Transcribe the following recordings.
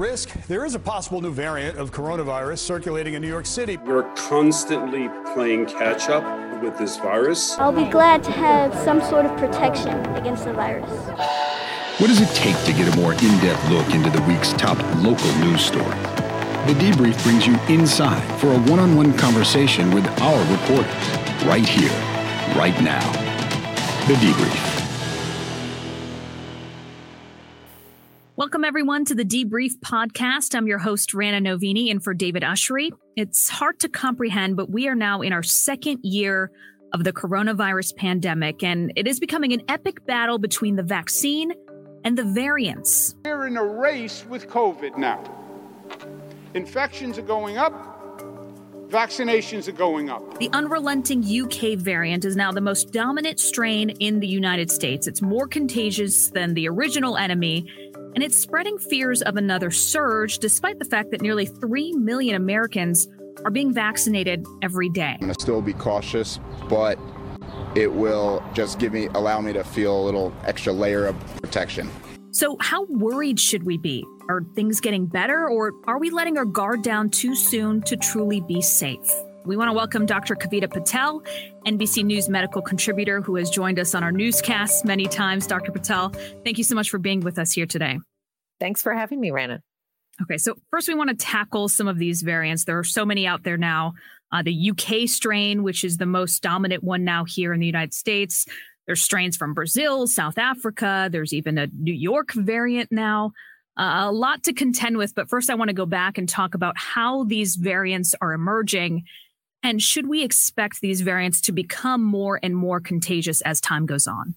risk. There is a possible new variant of coronavirus circulating in New York City. We're constantly playing catch up with this virus. I'll be glad to have some sort of protection against the virus. What does it take to get a more in depth look into the week's top local news story? The debrief brings you inside for a one on one conversation with our reporters right here, right now. The debrief. Welcome, everyone, to the Debrief Podcast. I'm your host, Rana Novini, and for David Ushery. It's hard to comprehend, but we are now in our second year of the coronavirus pandemic, and it is becoming an epic battle between the vaccine and the variants. We're in a race with COVID now. Infections are going up, vaccinations are going up. The unrelenting UK variant is now the most dominant strain in the United States. It's more contagious than the original enemy, and it's spreading fears of another surge, despite the fact that nearly 3 million Americans are being vaccinated every day. I'm going to still be cautious, but it will just give me allow me to feel a little extra layer of protection. So, how worried should we be? Are things getting better, or are we letting our guard down too soon to truly be safe? We want to welcome Dr. Kavita Patel, NBC News medical contributor who has joined us on our newscasts many times. Dr. Patel, thank you so much for being with us here today. Thanks for having me, Rana. Okay, so first we want to tackle some of these variants. There are so many out there now. Uh, the UK strain, which is the most dominant one now here in the United States. There's strains from Brazil, South Africa. There's even a New York variant now. Uh, a lot to contend with. But first, I want to go back and talk about how these variants are emerging. And should we expect these variants to become more and more contagious as time goes on?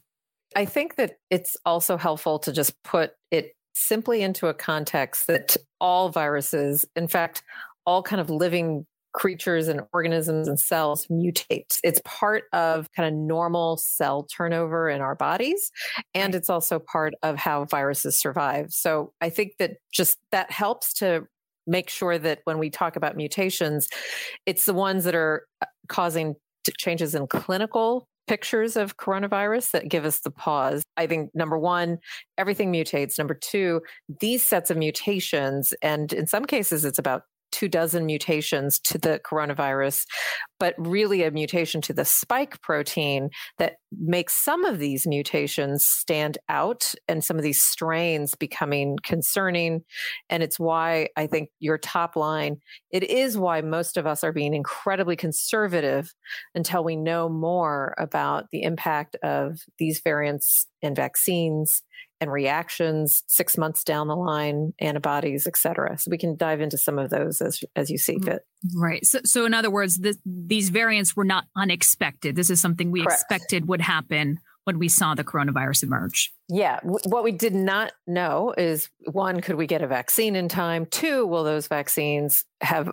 I think that it's also helpful to just put it simply into a context that all viruses, in fact, all kind of living creatures and organisms and cells mutate. It's part of kind of normal cell turnover in our bodies. And it's also part of how viruses survive. So I think that just that helps to make sure that when we talk about mutations, it's the ones that are uh, causing changes in clinical pictures of coronavirus that give us the pause. I think number one, everything mutates. Number two, these sets of mutations, and in some cases, it's about two dozen mutations to the coronavirus, but really a mutation to the spike protein that makes some of these mutations stand out and some of these strains becoming concerning. And it's why I think your top line, it is why most of us are being incredibly conservative until we know more about the impact of these variants and vaccines and reactions six months down the line, antibodies, et cetera. So we can dive into some of those as as you see mm, fit. Right. So, so in other words, this, these variants were not unexpected. This is something we Correct. expected would happen when we saw the coronavirus emerge. Yeah. What we did not know is one, could we get a vaccine in time? Two, will those vaccines have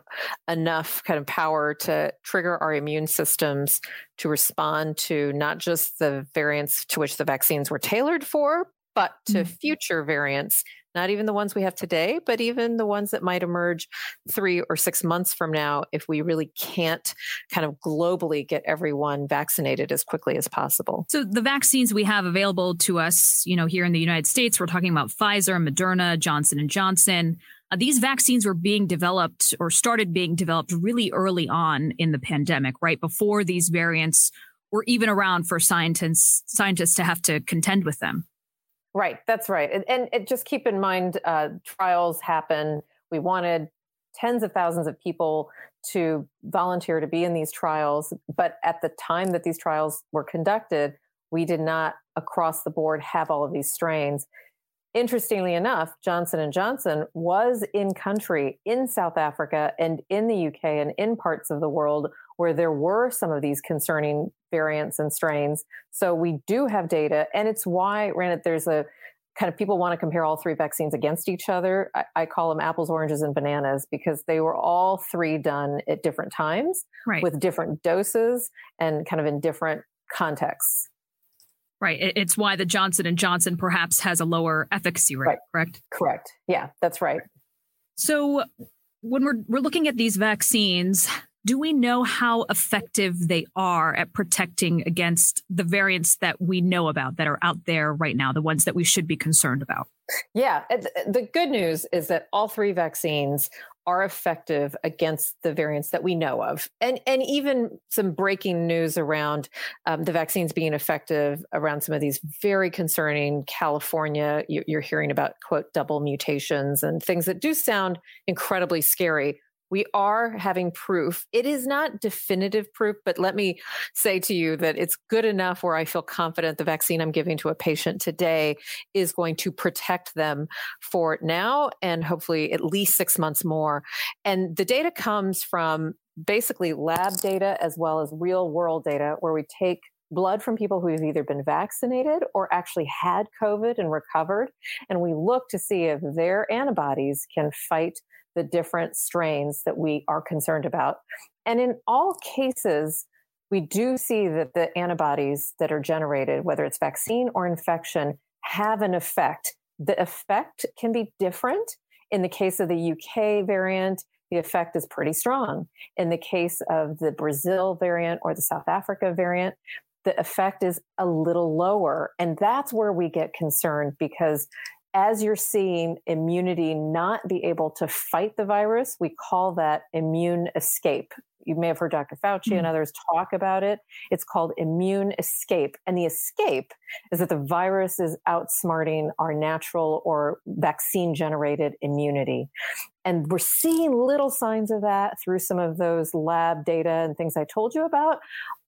enough kind of power to trigger our immune systems to respond to not just the variants to which the vaccines were tailored for, but to mm-hmm. future variants, not even the ones we have today, but even the ones that might emerge three or six months from now if we really can't kind of globally get everyone vaccinated as quickly as possible. So the vaccines we have available to us, you know, here in the United States, we're talking about Pfizer, Moderna, Johnson and Johnson. Uh, these vaccines were being developed or started being developed really early on in the pandemic, right before these variants were even around for scientists scientists to have to contend with them. Right, that's right. And, and, and just keep in mind, uh, trials happen. We wanted tens of thousands of people to volunteer to be in these trials, but at the time that these trials were conducted, we did not across the board have all of these strains. Interestingly enough, Johnson and Johnson was in country in South Africa and in the UK and in parts of the world where there were some of these concerning variants and strains. So we do have data, and it's why, Rana, there's a kind of people want to compare all three vaccines against each other. I, I, call them apples, oranges, and bananas because they were all three done at different times right. with different doses and kind of in different contexts. Right. It's why the Johnson and Johnson perhaps has a lower efficacy rate, right. correct? Correct. Yeah, that's right. So when we're we're looking at these vaccines, do we know how effective they are at protecting against the variants that we know about that are out there right now, the ones that we should be concerned about? Yeah, the good news is that all three vaccines are effective against the variants that we know of, and and even some breaking news around um, the vaccines being effective around some of these very concerning California. You're hearing about quote double mutations and things that do sound incredibly scary we are having proof. It is not definitive proof, but let me say to you that it's good enough where I feel confident the vaccine I'm giving to a patient today is going to protect them for now and hopefully at least six months more. And the data comes from basically lab data as well as real world data where we take blood from people who've either been vaccinated or actually had COVID and recovered. And we look to see if their antibodies can fight the different strains that we are concerned about. And in all cases, we do see that the antibodies that are generated, whether it's vaccine or infection, have an effect. The effect can be different. In the case of the UK variant, the effect is pretty strong. In the case of the Brazil variant or the South Africa variant, the effect is a little lower. And that's where we get concerned because as you're seeing immunity not be able to fight the virus, we call that immune escape. You may have heard Dr. Fauci mm-hmm. and others talk about it. It's called immune escape. And the escape is that the virus is outsmarting our natural or vaccine generated immunity. And we're seeing little signs of that through some of those lab data and things I told you about.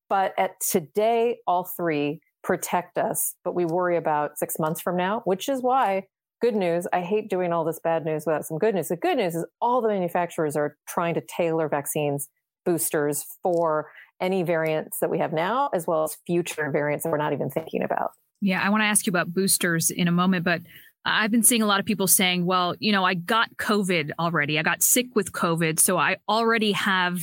But at today, all three protect us, but we worry about six months from now, which is why good news. I hate doing all this bad news without some good news. The good news is all the manufacturers are trying to tailor vaccines, boosters for any variants that we have now, as well as future variants that we're not even thinking about. Yeah, I want to ask you about boosters in a moment, but I've been seeing a lot of people saying, well, you know, I got COVID already. I got sick with COVID. So I already have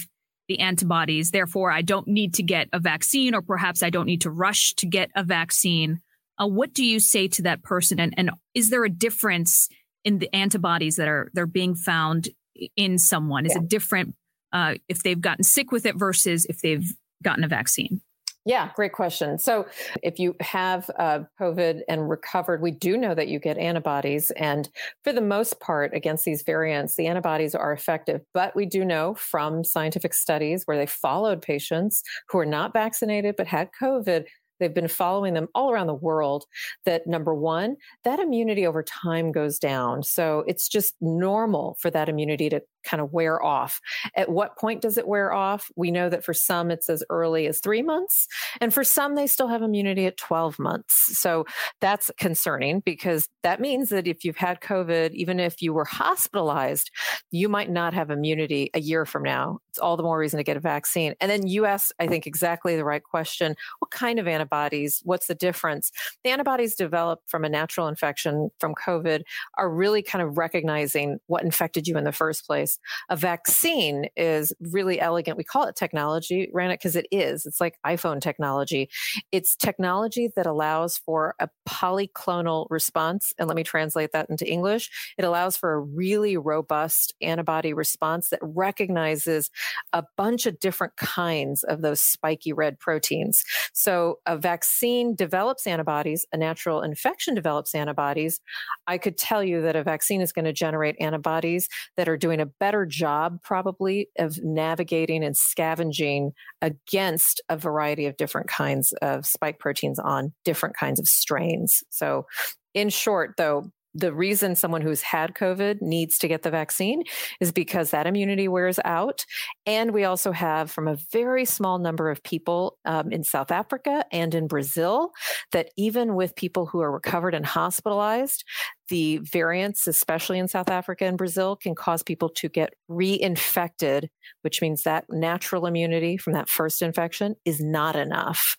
the antibodies. Therefore, I don't need to get a vaccine, or perhaps I don't need to rush to get a vaccine. Uh, what do you say to that person? And, and is there a difference in the antibodies that are they're being found in someone? Is yeah. it different uh, if they've gotten sick with it versus if they've gotten a vaccine? Yeah, great question. So, if you have uh, COVID and recovered, we do know that you get antibodies. And for the most part, against these variants, the antibodies are effective. But we do know from scientific studies where they followed patients who are not vaccinated but had COVID they've been following them all around the world that number one that immunity over time goes down so it's just normal for that immunity to kind of wear off. At what point does it wear off? We know that for some it's as early as three months, and for some they still have immunity at 12 months. So that's concerning because that means that if you've had COVID, even if you were hospitalized, you might not have immunity a year from now. It's all the more reason to get a vaccine. And then you asked, I think, exactly the right question what kind of antibodies? What's the difference? The antibodies developed from a natural infection from COVID are really kind of recognizing what infected you in the first place a vaccine is really elegant. We call it technology, Rana, because it is. It's like iPhone technology. It's technology that allows for a polyclonal response. And let me translate that into English. It allows for a really robust antibody response that recognizes a bunch of different kinds of those spiky red proteins. So a vaccine develops antibodies, a natural infection develops antibodies. I could tell you that a vaccine is going to generate antibodies that are doing a better job probably of navigating and scavenging against a variety of different kinds of spike proteins on different kinds of strains. So in short, though, the reason someone who's had COVID needs to get the vaccine is because that immunity wears out. And we also have from a very small number of people um, in South Africa and in Brazil that even with people who are recovered and hospitalized, the variants, especially in South Africa and Brazil, can cause people to get reinfected, which means that natural immunity from that first infection is not enough.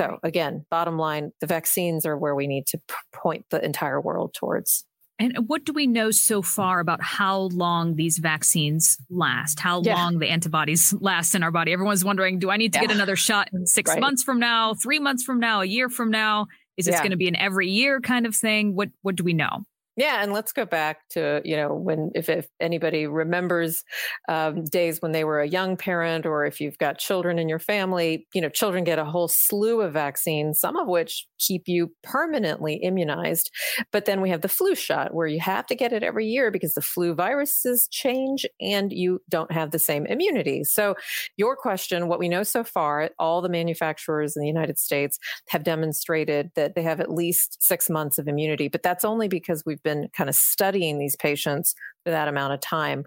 So again, bottom line, the vaccines are where we need to point the entire world towards. And what do we know so far about how long these vaccines last? How yeah. long the antibodies last in our body? Everyone's wondering, do I need to yeah. get another shot six right. months from now, three months from now, a year from now? Is this yeah. going to be an every year kind of thing? What what do we know? Yeah, and let's go back to you know when if, if anybody remembers um, days when they were a young parent, or if you've got children in your family, you know, children get a whole slew of vaccines, some of which keep you permanently immunized. But then we have the flu shot, where you have to get it every year because the flu viruses change and you don't have the same immunity. So, your question, what we know so far, all the manufacturers in the United States have demonstrated that they have at least six months of immunity, but that's only because we've been kind of studying these patients for that amount of time.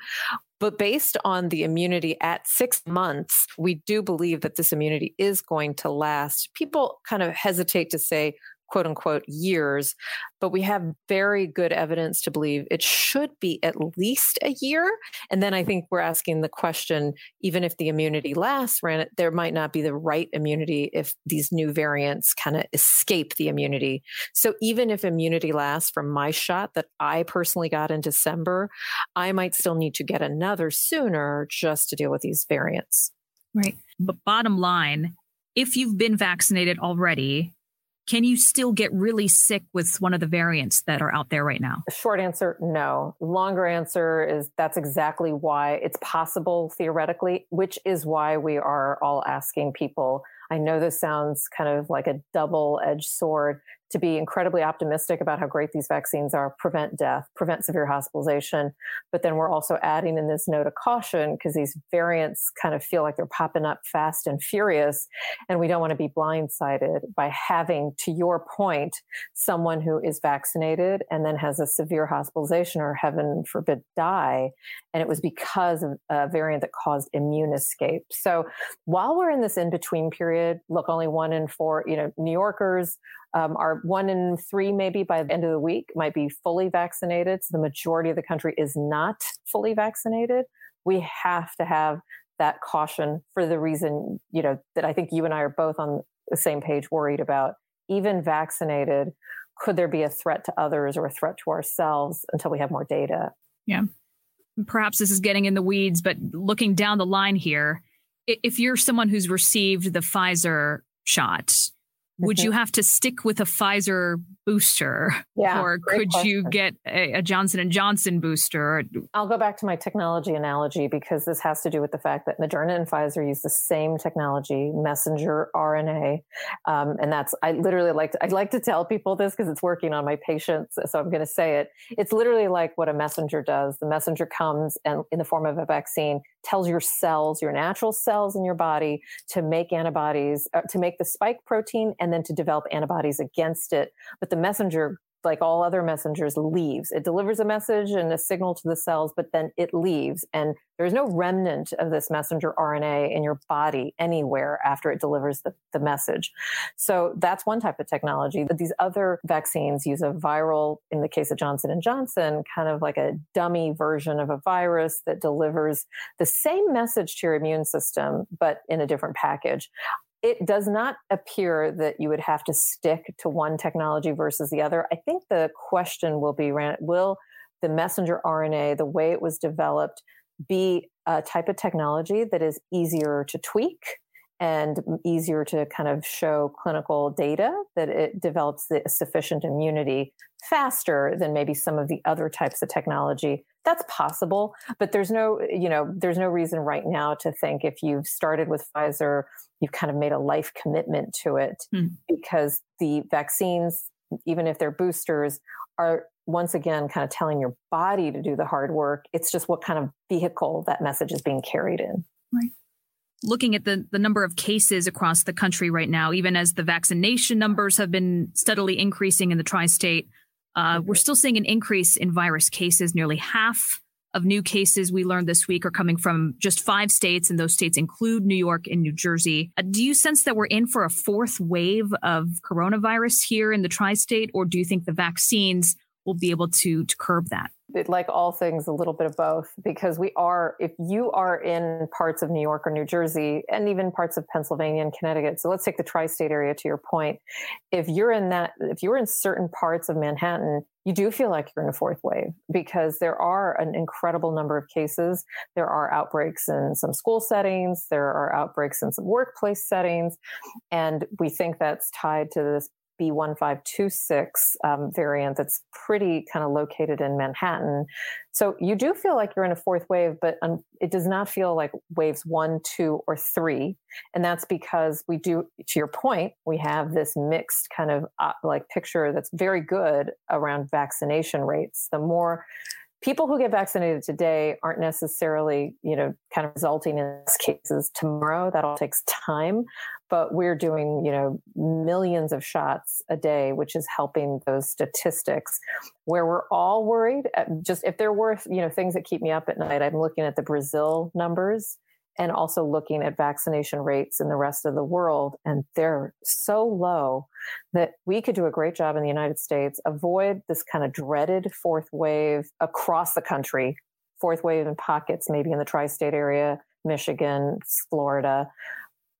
But based on the immunity at six months, we do believe that this immunity is going to last. People kind of hesitate to say, quote unquote years, but we have very good evidence to believe it should be at least a year. And then I think we're asking the question even if the immunity lasts, there might not be the right immunity if these new variants kind of escape the immunity. So even if immunity lasts from my shot that I personally got in December, I might still need to get another sooner just to deal with these variants. Right. But bottom line, if you've been vaccinated already, can you still get really sick with one of the variants that are out there right now? Short answer, no. Longer answer is that's exactly why it's possible theoretically, which is why we are all asking people. I know this sounds kind of like a double edged sword to be incredibly optimistic about how great these vaccines are, prevent death, prevent severe hospitalization. But then we're also adding in this note of caution because these variants kind of feel like they're popping up fast and furious. And we don't want to be blindsided by having, to your point, someone who is vaccinated and then has a severe hospitalization or heaven forbid die. And it was because of a variant that caused immune escape. So while we're in this in between period, look, only one in four, you know, New Yorkers um, are one in three, maybe by the end of the week, might be fully vaccinated. So the majority of the country is not fully vaccinated. We have to have that caution for the reason, you know, that I think you and I are both on the same page worried about. Even vaccinated, could there be a threat to others or a threat to ourselves until we have more data? Yeah. Perhaps this is getting in the weeds, but looking down the line here, if you're someone who's received the Pfizer shot, would you have to stick with a Pfizer booster, yeah, or could question. you get a, a, Johnson and Johnson booster? I'll go back to my technology analogy because this has to do with the fact that Moderna and Pfizer use the same technology, messenger RNA, um, and that's I literally like to, I like to tell people this because it's working on my patients, so I'm going to say it. It's literally like what a messenger does. The messenger comes and in the form of a vaccine tells your cells, your natural cells in your body, to make antibodies, uh, to make the spike protein and then to develop antibodies against it. But the messenger like all other messengers leaves. It delivers a message and a signal to the cells but then it leaves and there's no remnant of this messenger rna in your body anywhere after it delivers the, the message. So that's one type of technology. But these other vaccines use a viral in the case of johnson and johnson kind of like a dummy version of a virus that delivers the same message to your immune system but in a different package it does not appear that you would have to stick to one technology versus the other. I think the question will be will the messenger RNA, the way it was developed, be a type of technology that is easier to tweak and easier to kind of show clinical data that it develops the sufficient immunity faster than maybe some of the other types of technology that's possible but there's no you know there's no reason right now to think if you've started with Pfizer you've kind of made a life commitment to it mm. because the vaccines even if they're boosters are once again kind of telling your body to do the hard work. It's just what kind of vehicle that message is being carried in. Right. Looking at the, the number of cases across the country right now, even as the vaccination numbers have been steadily increasing in the tri state, uh, we're still seeing an increase in virus cases. Nearly half of new cases we learned this week are coming from just five states, and those states include New York and New Jersey. Uh, do you sense that we're in for a fourth wave of coronavirus here in the tri state, or do you think the vaccines will be able to, to curb that? like all things, a little bit of both, because we are, if you are in parts of New York or New Jersey, and even parts of Pennsylvania and Connecticut, so let's take the tri state area to your point. If you're in that, if you're in certain parts of Manhattan, you do feel like you're in a fourth wave because there are an incredible number of cases. There are outbreaks in some school settings, there are outbreaks in some workplace settings, and we think that's tied to this B1526 um, variant that's pretty kind of located in Manhattan. So you do feel like you're in a fourth wave, but um, it does not feel like waves one, two, or three. And that's because we do, to your point, we have this mixed kind of uh, like picture that's very good around vaccination rates. The more people who get vaccinated today aren't necessarily, you know, kind of resulting in cases tomorrow. That all takes time, but we're doing, you know, millions of shots a day, which is helping those statistics. Where we're all worried, just if there were, you know, things that keep me up at night, I'm looking at the Brazil numbers and also looking at vaccination rates in the rest of the world. And they're so low that we could do a great job in the United States, avoid this kind of dreaded fourth wave across the country, fourth wave in pockets, maybe in the tri state area, Michigan, Florida.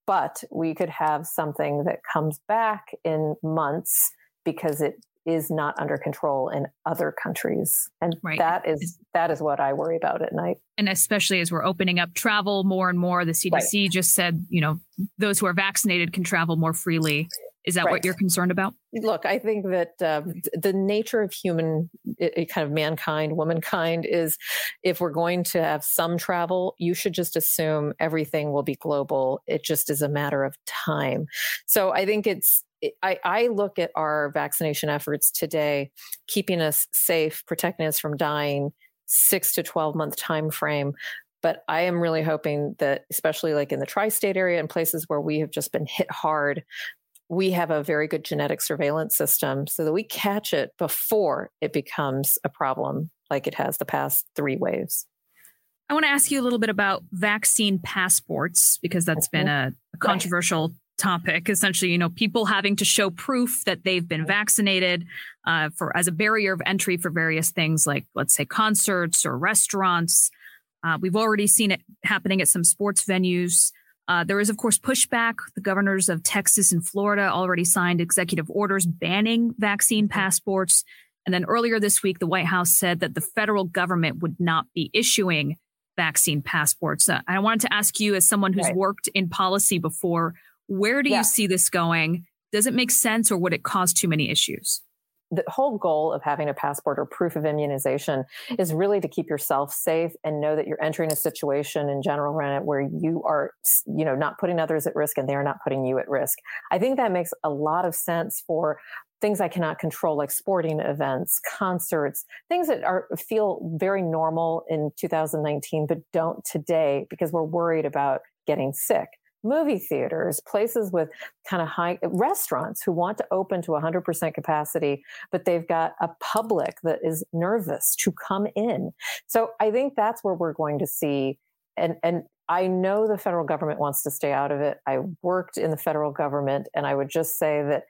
But we could have something that comes back in months because it is not under control in other countries and right. that is that is what i worry about at night and especially as we're opening up travel more and more the cdc right. just said you know those who are vaccinated can travel more freely is that right. what you're concerned about look i think that um, the nature of human it, it kind of mankind womankind is if we're going to have some travel you should just assume everything will be global it just is a matter of time so i think it's I, I look at our vaccination efforts today, keeping us safe, protecting us from dying, six to 12 month time frame. But I am really hoping that, especially like in the tri state area and places where we have just been hit hard, we have a very good genetic surveillance system so that we catch it before it becomes a problem like it has the past three waves. I want to ask you a little bit about vaccine passports because that's mm-hmm. been a, a controversial topic essentially you know people having to show proof that they've been vaccinated uh, for as a barrier of entry for various things like let's say concerts or restaurants. Uh, we've already seen it happening at some sports venues. Uh, there is of course pushback. The governors of texas and florida already signed executive orders banning vaccine passports. And then earlier this week the white house said that the federal government would not be issuing vaccine passports. Uh, i wanted to ask you as someone who's right. worked in policy before where do yeah. you see this going? Does it make sense or would it cause too many issues? the whole goal of having a passport or proof of immunization is really to keep yourself safe and know that you're entering a situation in general where you are you know not putting others at risk and they are not putting you at risk i think that makes a lot of sense for things i cannot control like sporting events concerts things that are feel very normal in 2019 but don't today because we're worried about getting sick movie theaters, places with kind of high restaurants who want to open to 100% capacity, but they've got a public that is nervous to come in. So I think that's where we're going to see and and I know the federal government wants to stay out of it. I worked in the federal government and I would just say that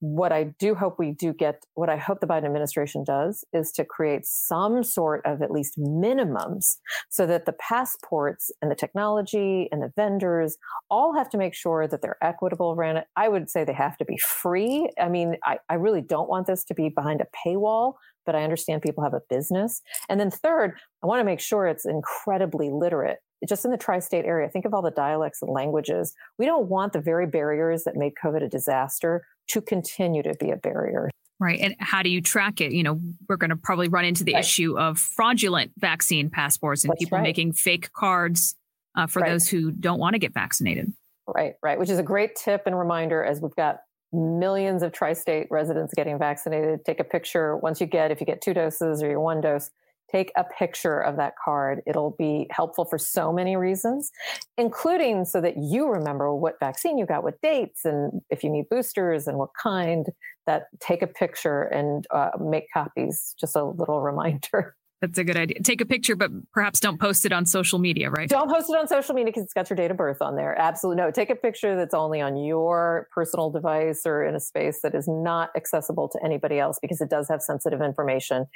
what I do hope we do get, what I hope the Biden administration does, is to create some sort of at least minimums so that the passports and the technology and the vendors all have to make sure that they're equitable around. I would say they have to be free. I mean, I, I really don't want this to be behind a paywall, but I understand people have a business. And then third, I want to make sure it's incredibly literate just in the tri-state area think of all the dialects and languages we don't want the very barriers that made covid a disaster to continue to be a barrier. Right. And how do you track it? You know, we're going to probably run into the right. issue of fraudulent vaccine passports and That's people right. making fake cards uh, for right. those who don't want to get vaccinated. Right, right. Which is a great tip and reminder as we've got millions of tri state residents getting vaccinated. Take a picture once you get, if you get two doses or your one dose, take a picture of that card. It'll be helpful for so many reasons, including so that you remember what vaccine you got, what dates, and if you need boosters and what kind. That take a picture and uh, make copies. Just a little reminder. That's a good idea. Take a picture, but perhaps don't post it on social media, right? Don't post it on social media because it's got your date of birth on there. Absolutely. No, take a picture that's only on your personal device or in a space that is not accessible to anybody else because it does have sensitive information.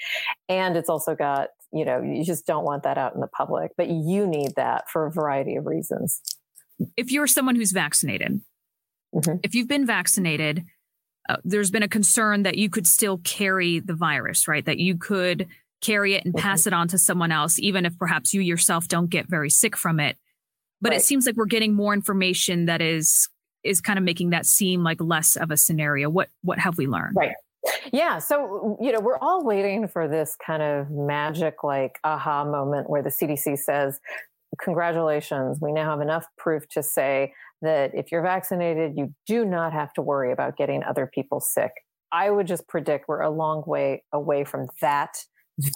And it's also got, you know, you just don't want that out in the public, but you need that for a variety of reasons. If you're someone who's vaccinated, mm-hmm. if you've been vaccinated, uh, there's been a concern that you could still carry the virus, right? That you could carry it and pass mm-hmm. it on to someone else, even if perhaps you yourself don't get very sick from it. But right. it seems like we're getting more information that is is kind of making that seem like less of a scenario. What what have we learned? Right. Yeah. So, you know, we're all waiting for this kind of magic, like aha moment where the CDC says, congratulations, we now have enough proof to say that if you're vaccinated, you do not have to worry about getting other people sick. I would just predict we're a long way away from that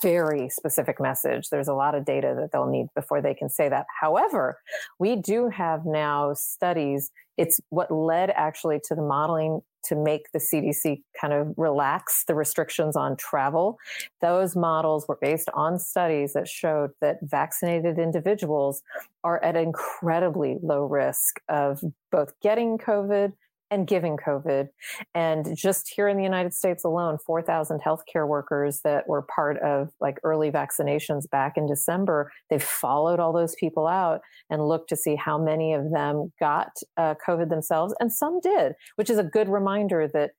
very specific message. There's a lot of data that they'll need before they can say that. However, we do have now studies. It's what led actually to the modeling to make the CDC kind of relax the restrictions on travel. Those models were based on studies that showed that vaccinated individuals are at incredibly low risk of both getting COVID and giving COVID. And just here in the United States alone, 4,000 healthcare workers that were part of like early vaccinations back in December, they've followed all those people out and looked to see how many of them got uh, COVID themselves. And some did, which is a good reminder that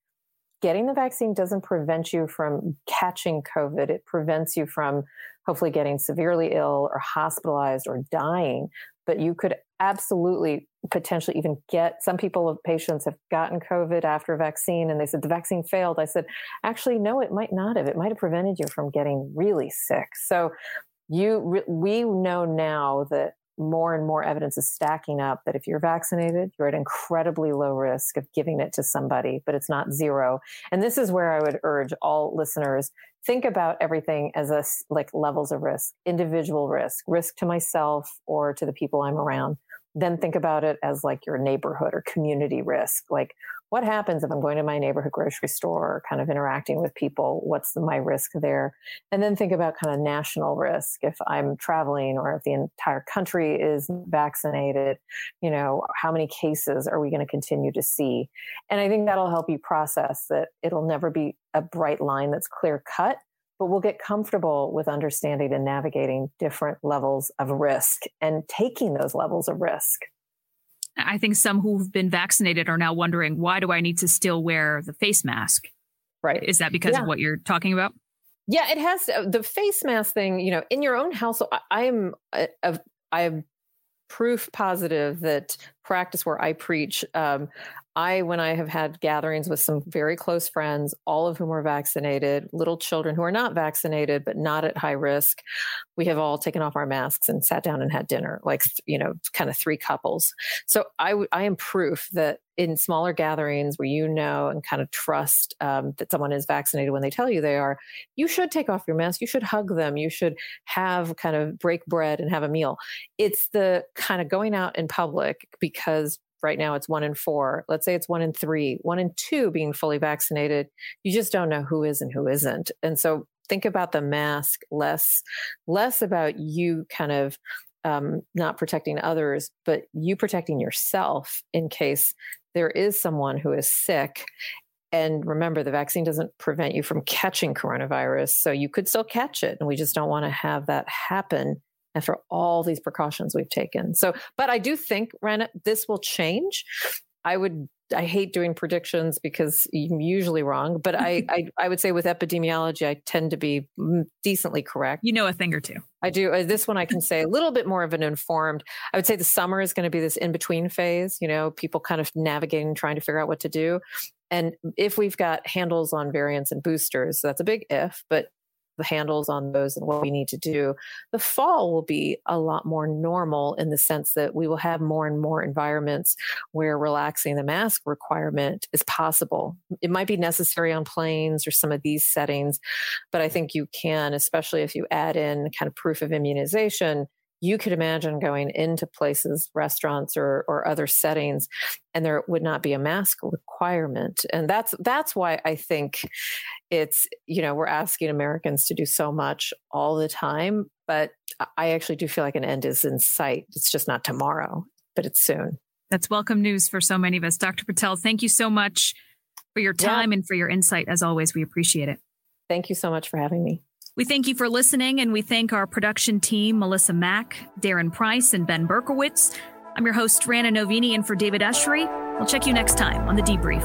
getting the vaccine doesn't prevent you from catching COVID. It prevents you from hopefully getting severely ill or hospitalized or dying. But you could absolutely potentially even get some people uh, patients have gotten covid after a vaccine and they said the vaccine failed i said actually no it might not have it might have prevented you from getting really sick so you we know now that more and more evidence is stacking up that if you're vaccinated, you're at incredibly low risk of giving it to somebody, but it's not zero. And this is where I would urge all listeners think about everything as a like levels of risk, individual risk, risk to myself or to the people I'm around then think about it as like your neighborhood or community risk. Like, what happens if I'm going to my neighborhood grocery store, kind of interacting with people? What's my risk there? And then think about kind of national risk. If I'm traveling or if the entire country is vaccinated, you know, how many cases are we going to continue to see? And I think that'll help you process that it'll never be a bright line that's clear cut but we'll get comfortable with understanding and navigating different levels of risk and taking those levels of risk. I think some who've been vaccinated are now wondering why do I need to still wear the face mask? Right. Is that because yeah. of what you're talking about? Yeah, it has uh, the face mask thing, you know, in your own household. I am I am proof positive that practice where I preach, um, I, when I have had gatherings with some very close friends, all of whom are vaccinated, little children who are not vaccinated, but not at high risk, we have all taken off our masks and sat down and had dinner, like, you know, kind of three couples. So I, I am proof that in smaller gatherings where you know and kind of trust um, that someone is vaccinated when they tell you they are, you should take off your mask. You should hug them. You should have kind of break bread and have a meal. It's the kind of going out in public because right now it's one in four. Let's say it's one in three, one in two being fully vaccinated. You just don't know who is and who isn't. And so think about the mask less, less about you kind of um, not protecting others, but you protecting yourself in case there is someone who is sick. And remember, the vaccine doesn't prevent you from catching coronavirus. So you could still catch it. And we just don't want to have that happen after all these precautions we've taken. So, but I do think, Rana, this will change. I would I hate doing predictions because I'm usually wrong, but I, I, I would say with epidemiology, I tend to be decently correct. You know a thing or two. I do. Uh, this one I can say a little bit more of an informed. I would say the summer is going to be this in between phase. You know, people kind of navigating, trying to figure out what to do. And if we've got handles on variants and boosters, so that's a big if. But the handles on those and what we need to do. The fall will be a lot more normal in the sense that we will have more and more environments where relaxing the mask requirement is possible. It might be necessary on planes or some of these settings, but I think you can, especially if you add in kind of proof of immunization, you could imagine going into places, restaurants or, or other settings, and there would not be a mask requirement. And that's that's why I think it's, you know, we're asking Americans to do so much all the time. But I actually do feel like an end is in sight. It's just not tomorrow, but it's soon. That's welcome news for so many of us. Dr. Patel, thank you so much for your time yeah. and for your insight. As always, we appreciate it. Thank you so much for having me. We thank you for listening, and we thank our production team, Melissa Mack, Darren Price, and Ben Berkowitz. I'm your host, Rana Novini, and for David Ushery, we'll check you next time on The Debrief.